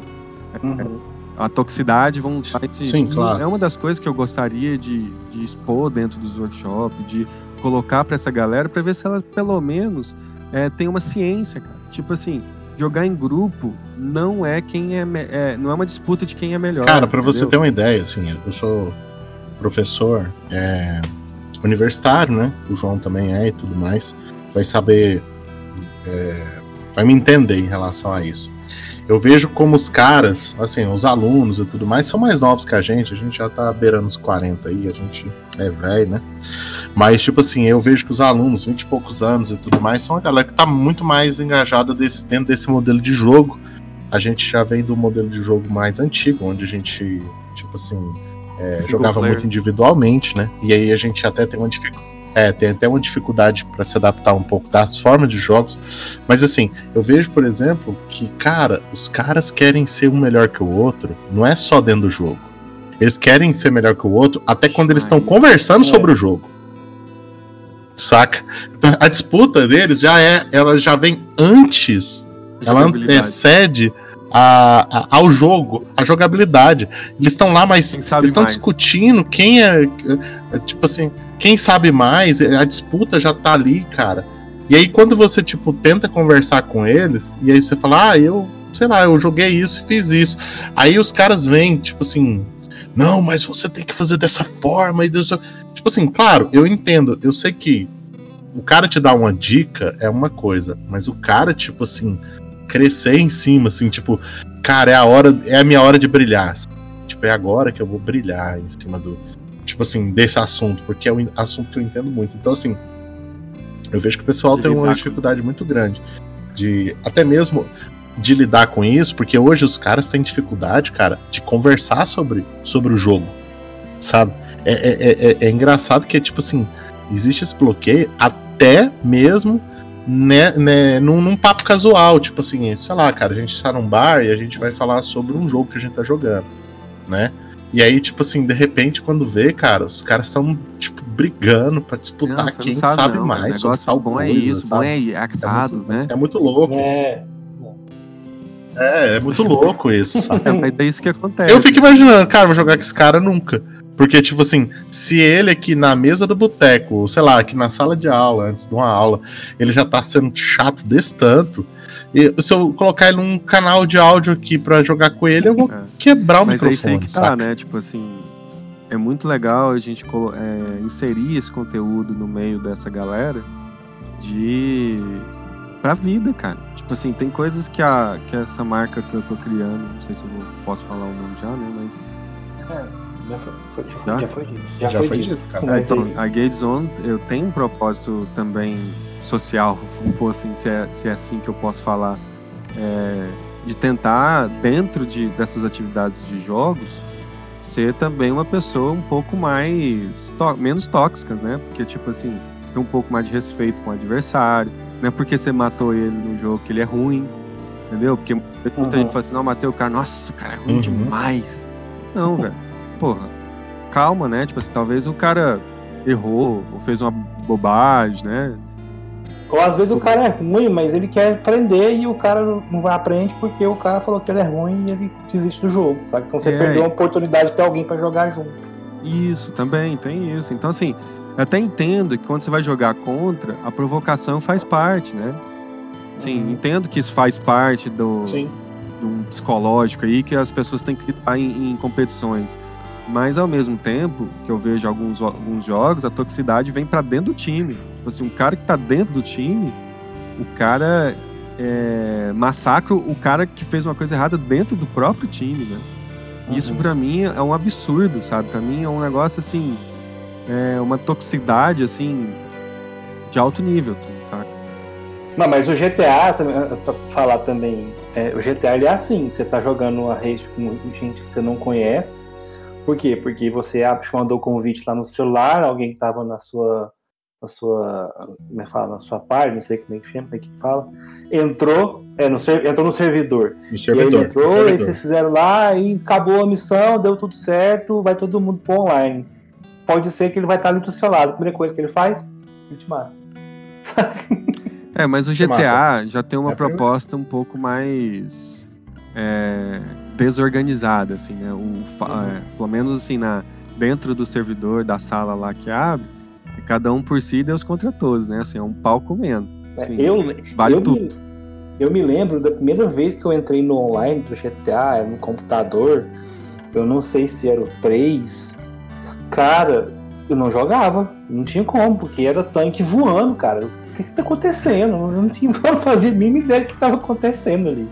Uhum. a toxicidade vão. Sim, claro. É uma das coisas que eu gostaria de, de expor dentro dos workshops, de colocar pra essa galera pra ver se ela pelo menos é, tem uma ciência, cara. Tipo assim, jogar em grupo não é quem é, é- não é uma disputa de quem é melhor. Cara, pra você ter uma ideia, assim, eu sou professor é, universitário, né? O João também é e tudo mais. Vai saber, é, vai me entender em relação a isso. Eu vejo como os caras, assim, os alunos e tudo mais, são mais novos que a gente. A gente já tá beirando os 40 aí, a gente é velho, né? Mas, tipo assim, eu vejo que os alunos, 20 e poucos anos e tudo mais, são uma galera que tá muito mais engajada desse, dentro desse modelo de jogo. A gente já vem do modelo de jogo mais antigo, onde a gente, tipo assim, é, jogava player. muito individualmente, né? E aí a gente até tem uma dificuldade. É, tem até uma dificuldade para se adaptar um pouco das formas de jogos. Mas assim, eu vejo, por exemplo, que, cara, os caras querem ser um melhor que o outro, não é só dentro do jogo. Eles querem ser melhor que o outro até quando eles estão conversando É. sobre o jogo. Saca? Então, a disputa deles já é, ela já vem antes ela antecede a, a- ao jogo, a jogabilidade. Eles estão lá, mas estão discutindo quem é, é, Tipo assim, quem sabe mais, a disputa já tá ali, cara. E aí, quando você, tipo, tenta conversar com eles, e aí você fala, ah, eu, sei lá, eu joguei isso e fiz isso. Aí os caras vêm, tipo assim, não, mas você tem que fazer dessa forma. E dessa... Tipo assim, claro, eu entendo, eu sei que o cara te dá uma dica é uma coisa, mas o cara, tipo assim, crescer em cima, assim, tipo, cara, é a hora, é a minha hora de brilhar. assim. Tipo, é agora que eu vou brilhar em cima do, tipo assim, desse assunto, porque é um assunto que eu entendo muito. Então, assim, eu vejo que o pessoal De tem uma lidar com- dificuldade muito grande de, até mesmo de lidar com isso, porque hoje os caras têm dificuldade, cara, de conversar sobre, sobre o jogo, sabe? É, é, é, é- é engraçado que, tipo assim, existe esse bloqueio até mesmo né, né, num, num papo casual, tipo assim, sei lá, cara, a gente tá num bar e a gente vai falar sobre um jogo que a gente tá jogando, né? E aí, tipo assim, de repente, quando vê, cara, os caras estão, tipo, brigando pra disputar Não, quem sabe, não, mais O negócio tal bom coisa, é isso, sabe? bom é assado, muito, né? É muito louco. É. É, é muito louco isso, sabe? É, (laughs) mas é isso que acontece. Eu fico imaginando, cara, vou jogar com esse cara nunca. Porque, tipo assim, se ele aqui na mesa do boteco, ou sei lá, aqui na sala de aula, antes de uma aula, ele já tá sendo chato desse tanto, E se eu colocar ele num canal de áudio aqui pra jogar com ele, eu vou (laughs) É. quebrar o Mas é isso aí microfone, que tá, saca? né? Tipo assim, é muito legal a gente colo- é, inserir esse conteúdo no meio dessa galera de. pra vida, cara. Tipo assim, tem coisas que, a, que essa marca que eu tô criando, não sei se eu vou- posso falar o nome já, né? Mas. É, já foi, Já? foi dito. Já, Já foi, foi dito. dito, cara. Então, a Gate Zone, eu tenho um propósito também social, assim, se é, se é assim que eu posso falar, é, de tentar, dentro de, dessas atividades de jogos, ser também uma pessoa um pouco mais, menos tóxicas, né? Porque, tipo assim, ter um pouco mais de respeito com o adversário, não é porque você matou ele no jogo que ele é ruim, entendeu? Porque muita Uhum. gente fala assim, não, matei o cara, nossa, o cara é ruim Uhum. demais. Não, velho, porra, calma, né? Tipo assim, talvez o cara errou ou fez uma bobagem, né? Ou às vezes o cara é ruim, mas ele quer aprender e o cara não vai aprender porque o cara falou que ele é ruim e ele desiste do jogo, sabe? Então você É. perdeu a oportunidade de ter alguém pra jogar junto. Isso, também, tem isso. Então, assim, eu até entendo que quando você vai jogar contra, a provocação faz parte, né? Sim, Uhum. entendo que isso faz parte do, Sim. do psicológico aí que as pessoas têm que lidar em, em competições. Mas ao mesmo tempo que eu vejo alguns, alguns jogos, a toxicidade vem pra dentro do time. Tipo assim, um cara que tá dentro do time, o cara é, massacra o cara que fez uma coisa errada dentro do próprio time, né? Isso Uhum. pra mim é um absurdo, sabe? Pra mim é um negócio assim, é uma toxicidade assim de alto nível, sabe? Não, mas o GTA, pra falar também, é, o GTA ele é assim, você tá jogando uma race com gente que você não conhece. Por quê? Porque você mandou o convite lá no celular, alguém que tava na sua. Na sua. Como é que fala? Na sua página, não sei como é que chama, como é que fala. Entrou, é, no, entrou no servidor. No E aí servidor. entrou, no e servidor. vocês fizeram lá, e acabou a missão, deu tudo certo, vai todo mundo pro online. Pode ser que ele vai estar ali do seu lado. A primeira coisa que ele faz, ele te mata. (laughs) É, mas o GTA já tem uma É proposta um pouco mais é, desorganizada, assim, né? O, Uhum. é, pelo menos assim, na, dentro do servidor da sala lá que abre, é cada um por si e Deus contra todos, né? Assim, é um pau comendo. Assim, eu, vale eu tudo. Me, eu me lembro da primeira vez que eu entrei no online do GTA, no computador, eu não sei se era o 3. Cara, eu não jogava, não tinha como, porque era tanque voando, cara. O que que tá acontecendo? Eu não tinha (laughs) não fazia a mínima ideia do que tava acontecendo ali.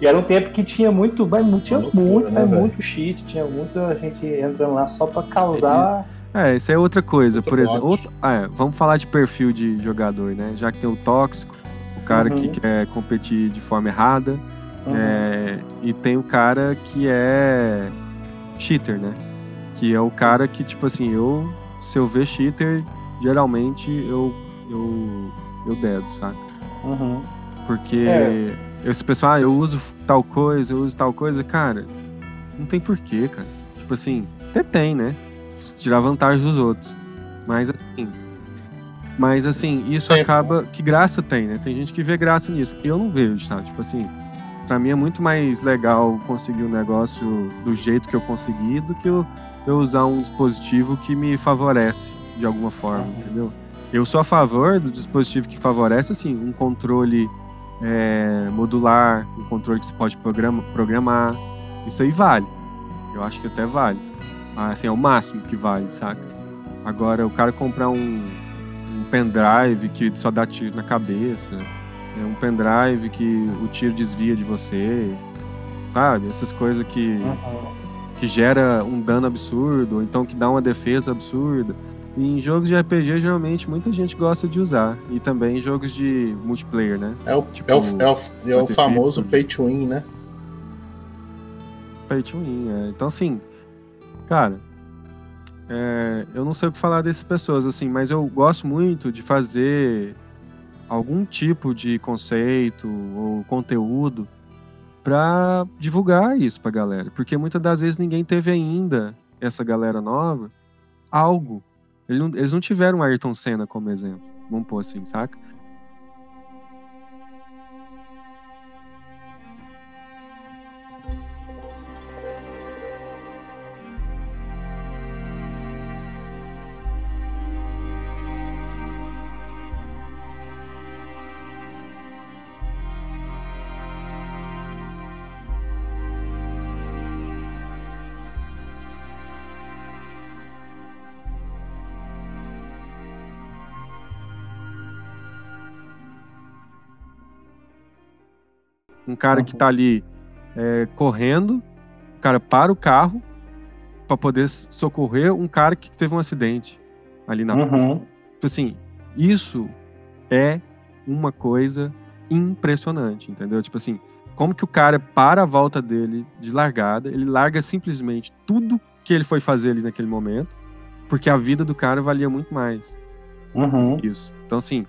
E era um tempo que tinha muito, mas mu- tinha loucura, muito, né, velho? muito cheat, tinha muita gente entrando lá só pra causar. É, isso é outra coisa. Muito Por exemplo, outro- ah, é, vamos falar de perfil de jogador, né? Já que tem o tóxico, o cara que Uhum. quer competir de forma errada, Uhum. É, e tem o cara que é cheater, né? Que é o cara que, tipo assim, eu, se eu ver cheater, geralmente eu, eu, eu dedo, saca? Uhum. Porque É. esse pessoal, ah, eu uso tal coisa, eu uso tal coisa, cara, não tem porquê, cara. Tipo assim, até tem, né? Tirar vantagem dos outros. Mas assim. Mas assim, isso Sempre. acaba. Que graça tem, né? Tem gente que vê graça nisso. Eu não vejo, sabe? Tipo assim, pra mim é muito mais legal conseguir um negócio do jeito que eu consegui do que eu, eu usar um dispositivo que me favorece de alguma forma, Uhum. entendeu? Eu sou a favor do dispositivo que favorece, assim, um controle é, modular, um controle que você pode programa, programar. Isso aí vale. Eu acho que até vale. Ah, Assim, é o máximo que vale, saca? Agora, o cara comprar um, um pendrive que só dá tiro na cabeça, é um pendrive que o tiro desvia de você, sabe? Essas coisas que, que gera um dano absurdo, ou então que dá uma defesa absurda. E em jogos de RPG, geralmente, muita gente gosta de usar. E também em jogos de multiplayer, né? É o, Tipo, é o, é o, é o famoso pay to win, né? Pay to win, é. Então, assim, cara, é, eu não sei o que falar dessas pessoas, assim, mas eu gosto muito de fazer algum tipo de conceito ou conteúdo pra divulgar isso pra galera. Porque muitas das vezes ninguém teve ainda, essa galera nova, algo. Eles não, eles não tiveram Ayrton Senna como exemplo. Vamos pôr assim, saca? Um cara que tá ali é, correndo, o cara para o carro para poder socorrer um cara que teve um acidente ali na. Uhum. Tipo assim, isso é uma coisa impressionante, entendeu? Tipo assim, como que o cara para a volta dele de largada, ele larga simplesmente tudo que ele foi fazer ali naquele momento, porque a vida do cara valia muito mais. Uhum. Isso. Então, assim,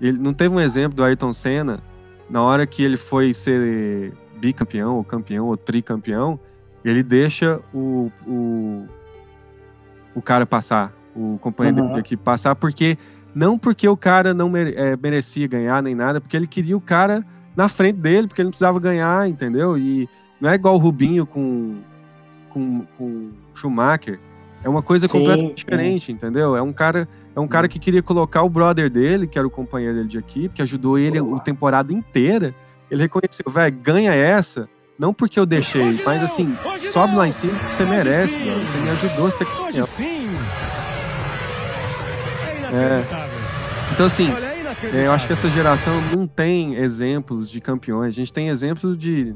ele não teve um exemplo do Ayrton Senna, na hora que ele foi ser bicampeão, ou campeão, ou tricampeão, ele deixa o, o, o cara passar, o companheiro Uhum. de equipe passar, porque não porque o cara não mere- é, merecia ganhar nem nada, porque ele queria o cara na frente dele, porque ele não precisava ganhar, entendeu? E não é igual o Rubinho com, com, com Schumacher. É uma coisa Sim, completamente sim. diferente, entendeu? É um cara é um cara que queria colocar o brother dele, que era o companheiro dele de equipe, que ajudou ele a temporada inteira. Ele reconheceu, velho, ganha essa, não porque eu deixei, mas assim, sobe lá em cima porque você merece, brother. Você me ajudou a ser campeão. É. Então, assim, é, eu acho que essa geração não tem exemplos de campeões. A gente tem exemplos de.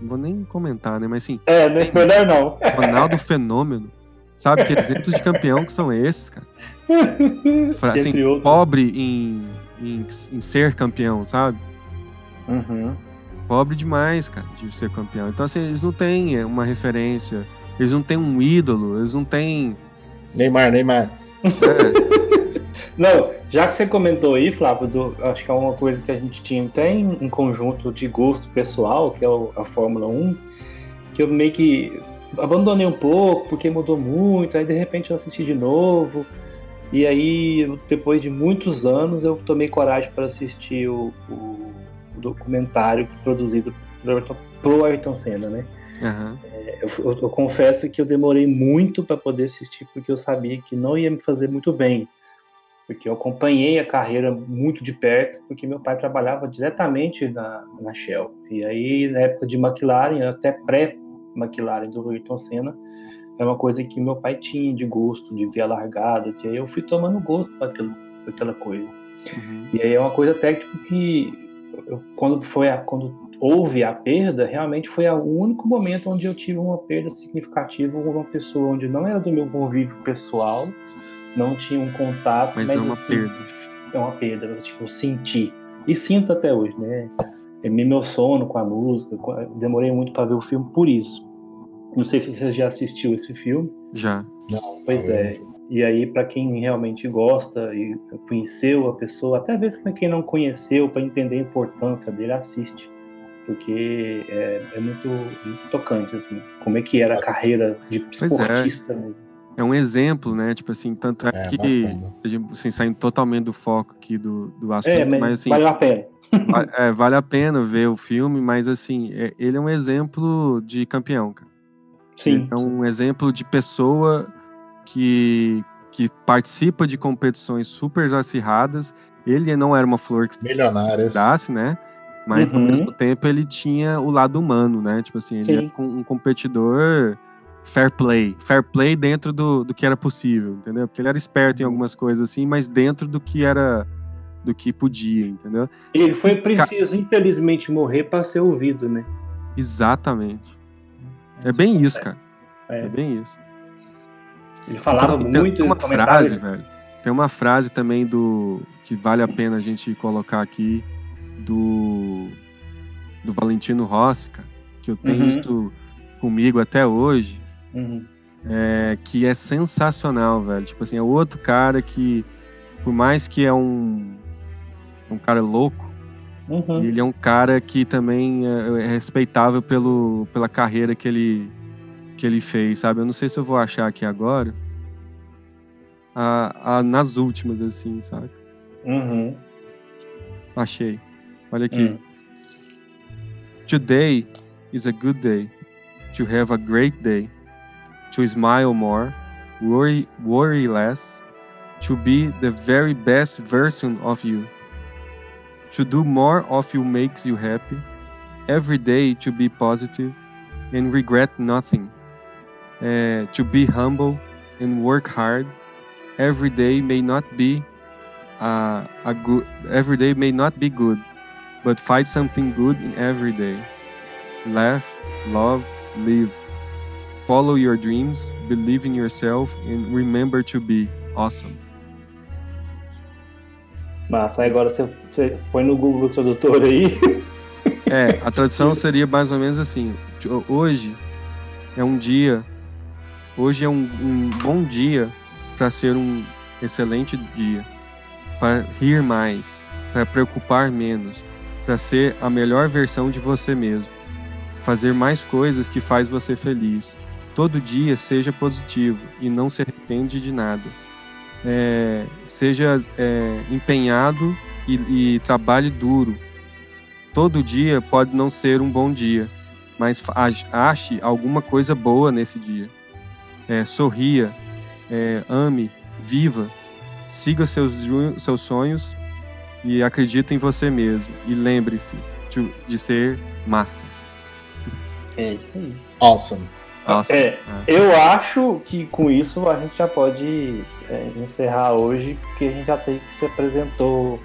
Não vou nem comentar, né? Mas assim, É, melhor não. Ronaldo Fenômeno. Sabe que exemplos de campeão que são esses, cara? Fra- assim, pobre em, em, em ser campeão, sabe? Uhum. Pobre demais, cara, de ser campeão. Então, assim, eles não têm é, uma referência, eles não têm um ídolo, eles não têm. Neymar, Neymar. é, (laughs) Não, já que você comentou aí, Flávio, do- acho que é uma coisa que a gente tinha até em, em conjunto de gosto pessoal, que é o- a Fórmula 1, que eu meio que abandonei um pouco, porque mudou muito, aí de repente eu assisti de novo, e aí depois de muitos anos eu tomei coragem para assistir o, o- o documentário produzido pro Ayrton, pro Ayrton Senna, né? aham. Eu, eu- eu confesso que eu demorei muito para poder assistir, porque eu sabia que não ia me fazer muito bem. Porque eu acompanhei a carreira muito de perto, porque meu pai trabalhava diretamente na, na Shell. E aí, na época de McLaren, até pré-McLaren do Ayrton Senna, é uma coisa que meu pai tinha de gosto, de ver a largada. E aí eu fui tomando gosto para aquela coisa. Uhum. E aí é uma coisa até tipo, que eu- quando foi a, quando houve a perda, realmente foi o único momento onde eu tive uma perda significativa com uma pessoa onde não era do meu convívio pessoal, não tinha um contato, Mas mas, é uma assim, perda. É uma perda, tipo, eu senti e sinto até hoje, né? É meu sono com a música, demorei muito para ver o filme por isso. Não sei se você já assistiu esse filme. Já. Não, Pois é. E aí, para quem realmente gosta e conheceu a pessoa, até mesmo pra quem não conheceu, para entender a importância dele, assiste. Porque é, é muito, muito tocante, assim, como é que era a carreira de é. esportista mesmo. É um exemplo, né? Tipo assim, tanto é, É, que bacana. a gente, assim, saindo totalmente do foco aqui do, do assunto, É, mas, mas assim, valeu a pena. va- é, vale a pena ver o filme, mas assim, é- ele é um exemplo de campeão, cara. Sim. É um exemplo de pessoa que, que participa de competições super acirradas. Ele não era uma flor que se Milionárias. dasse, né? Mas ao Uhum. mesmo tempo ele tinha o lado humano, né? Tipo assim, ele Sim. era um um competidor fair play. Fair play dentro do, do que era possível, entendeu? Porque ele era esperto em Uhum. algumas coisas assim, mas dentro do que era do que podia, entendeu? Ele foi preciso, infelizmente, morrer para ser ouvido, né? Exatamente. É bem isso, cara. É, É. bem isso. Ele falava Então, tem- muito Tem uma frase, velho. Tem uma frase também do que vale a pena a gente colocar aqui do do Valentino Rossi, cara, que eu tenho Uhum. isso comigo até hoje, Uhum. é, que é sensacional, velho. Tipo assim, é outro cara que, por mais que é um um cara louco, Uhum. ele é um cara que também é, é respeitável pelo, pela carreira que ele, que ele fez, sabe? Eu não sei se eu vou achar aqui agora. A, a- nas últimas, assim, sabe? Uhum. Achei. Olha aqui. Hum. Today is a good day. To have a great day. To smile more. Worry, worry less. To be the very best version of you. To do more of you makes you happy. Every day to be positive and regret nothing. Eh, to be humble and work hard. Every day may not be uh, a good. Every day may not be good, but find something good in every day. Laugh, love, live. Follow your dreams, believe in yourself, and remember to be awesome. Massa, agora você, você põe no Google Tradutor aí. (laughs) É, a tradução seria mais ou menos assim: hoje é um dia, hoje é um, um bom dia para ser um excelente dia, para rir mais, para preocupar menos, para ser a melhor versão de você mesmo, fazer mais coisas que faz você feliz. Todo dia seja positivo e não se arrepende de nada. É, seja é, empenhado e, e trabalhe duro. Todo dia pode não ser um bom dia, mas ache alguma coisa boa nesse dia. É, sorria, é, ame, viva, siga seus, seus sonhos e acredite em você mesmo. E lembre-se de, de, ser massa. É isso aí. Awesome. awesome. É, ah. Eu acho que com isso a gente já pode encerrar hoje, porque a gente já tem que se apresentou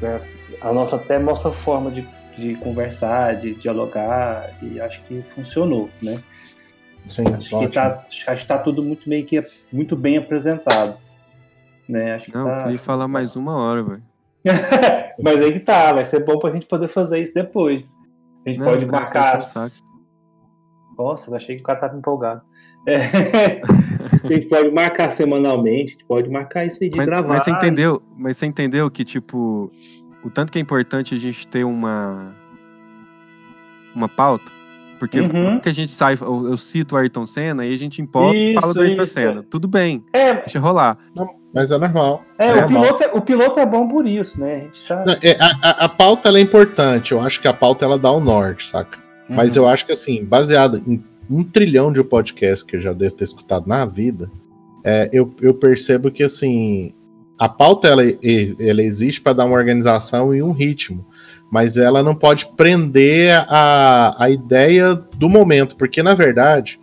né, a nossa até nossa forma de, de conversar, de dialogar, e acho que funcionou, né? Sim, acho ótimo. que tá, acho que tá tudo muito meio que muito bem apresentado. Né? Acho que Não, tá, queria falar mais uma hora, velho. (laughs) Mas aí que tá, vai ser bom pra gente poder fazer isso depois. A gente não, pode marcar. As... Nossa, achei que o cara tava empolgado. É. (laughs) a gente pode marcar semanalmente, a gente pode marcar isso aí de mas, gravar. Mas você entendeu? Mas você entendeu que, tipo, o tanto que é importante a gente ter uma uma pauta? Porque uhum. que a gente sai, eu, eu, cito o Ayrton Senna e a gente empolga e fala do Ayrton isso. Senna. Tudo bem, é, deixa rolar. Não, mas é normal. É, é o, normal. Piloto é, o piloto é bom por isso, né? A, gente tá... Não, é, a, a, pauta é importante, eu acho que a pauta ela dá o norte, saca? Uhum. Mas eu acho que assim, baseado em um trilhão de podcasts que eu já devo ter escutado na vida, é, eu, eu percebo que assim, a pauta ela, ela existe para dar uma organização e um ritmo mas ela não pode prender a, a ideia do momento, porque na verdade,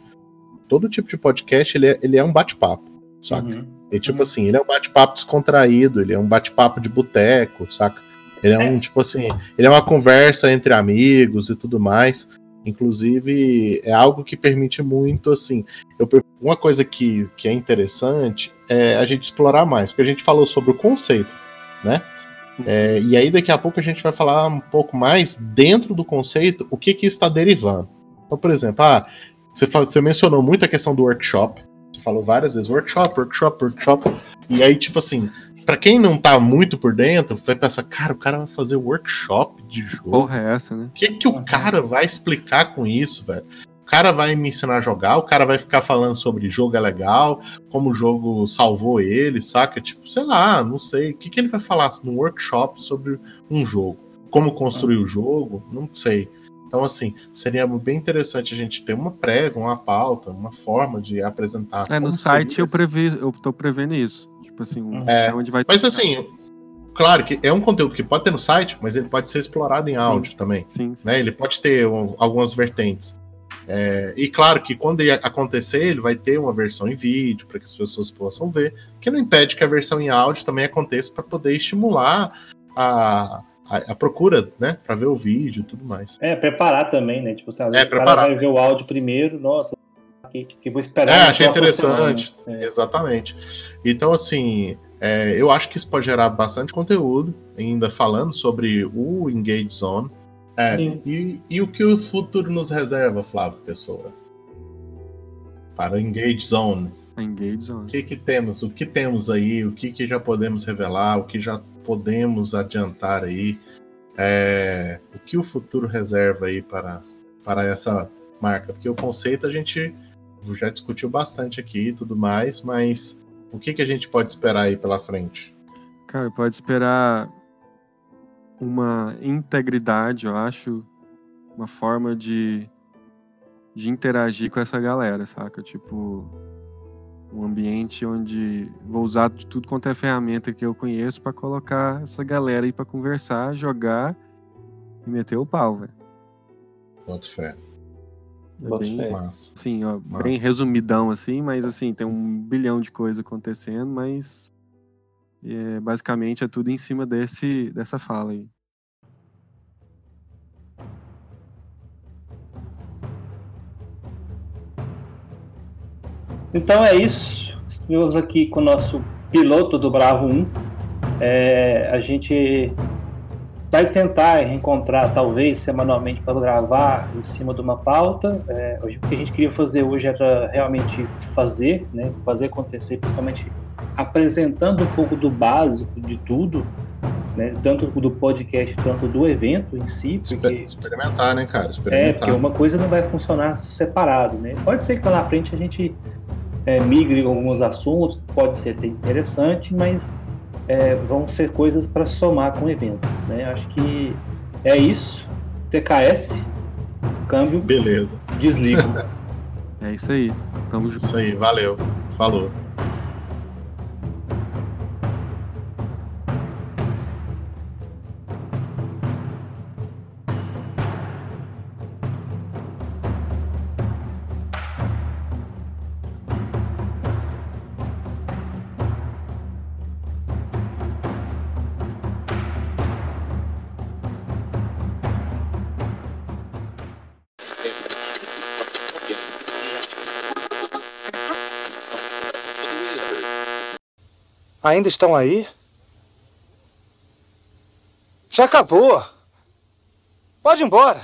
todo tipo de podcast ele é, ele é um bate-papo, saca? Uhum. E tipo uhum. assim, ele é um bate-papo descontraído, ele é um bate-papo de boteco, saca? Ele é um, é. tipo assim, ele é uma conversa entre amigos e tudo mais. Inclusive, é algo que permite muito, assim. Eu, uma coisa que, que é interessante é a gente explorar mais, porque a gente falou sobre o conceito, né? É, e aí daqui a pouco a gente vai falar um pouco mais dentro do conceito o que que está derivando. Então, por exemplo, ah, você, você mencionou muito a questão do workshop. Você falou várias vezes workshop, workshop, workshop. E aí, tipo assim, para quem não tá muito por dentro, vai pensar, cara, o cara vai fazer workshop de jogo. Porra, é essa, né? O que, que o cara vai explicar com isso, velho? cara vai me ensinar a jogar, o cara vai ficar falando sobre jogo é legal, como o jogo salvou ele, saca? Tipo, sei lá, não sei. O que, que ele vai falar num workshop sobre um jogo? Como construir o jogo? Não sei. Então, assim, seria bem interessante a gente ter uma prévia, uma pauta, uma forma de apresentar. É, no site eu, previ, eu tô prevendo isso. Tipo assim, é, onde vai Mas assim, claro que é um conteúdo que pode ter no site, mas ele pode ser explorado em áudio sim, também. Sim, sim. Né? Ele pode ter um, algumas vertentes. É, e claro que quando acontecer, ele vai ter uma versão em vídeo para que as pessoas possam ver, que não impede que a versão em áudio também aconteça para poder estimular a, a, a procura, né, para ver o vídeo e tudo mais. É, preparar também, né? Tipo, sabe, é, o preparar. cara vai ver o áudio primeiro, nossa, que, que vou esperar. É, achei interessante. É. Exatamente. Então, assim, é, eu acho que isso pode gerar bastante conteúdo, ainda falando sobre o Engage Zone. É, e, e, o que o futuro nos reserva, Flávio Pessoa? Para o Engage Zone. Engage Zone. O que, que temos? O que temos aí? O que, que já podemos revelar? O que já podemos adiantar aí? É, o que o futuro reserva aí para, para essa marca? Porque o conceito a gente já discutiu bastante aqui e tudo mais, mas o que, que a gente pode esperar aí pela frente? Cara, pode esperar uma integridade, eu acho, uma forma de, de interagir com essa galera, saca? Tipo, um ambiente onde vou usar de tudo quanto é ferramenta que eu conheço para colocar essa galera aí para conversar, jogar e meter o pau, velho. Boto fé. É bem massa. Sim, ó, massa. bem resumidão assim, mas assim, tem um bilhão de coisas acontecendo, mas é, basicamente é tudo em cima desse, dessa fala aí. Então é isso. estamos aqui com o nosso piloto do Bravo 1. É, a gente vai tentar reencontrar, talvez, semanalmente para gravar em cima de uma pauta. É, o que a gente queria fazer hoje era realmente fazer, né, fazer acontecer, principalmente apresentando um pouco do básico de tudo, né, tanto do podcast quanto do evento em si. Porque, experimentar, né, cara? Experimentar. É, porque uma coisa não vai funcionar separado, né? Pode ser que lá na frente a gente é, migre alguns assuntos, pode ser até interessante, mas é, vão ser coisas para somar com o evento. Né? Acho que é isso. TKS, câmbio. Beleza. Desliga. (laughs) é isso aí. Tamo junto. Isso aí, valeu. Falou. Ainda estão aí? Já acabou. Pode ir embora.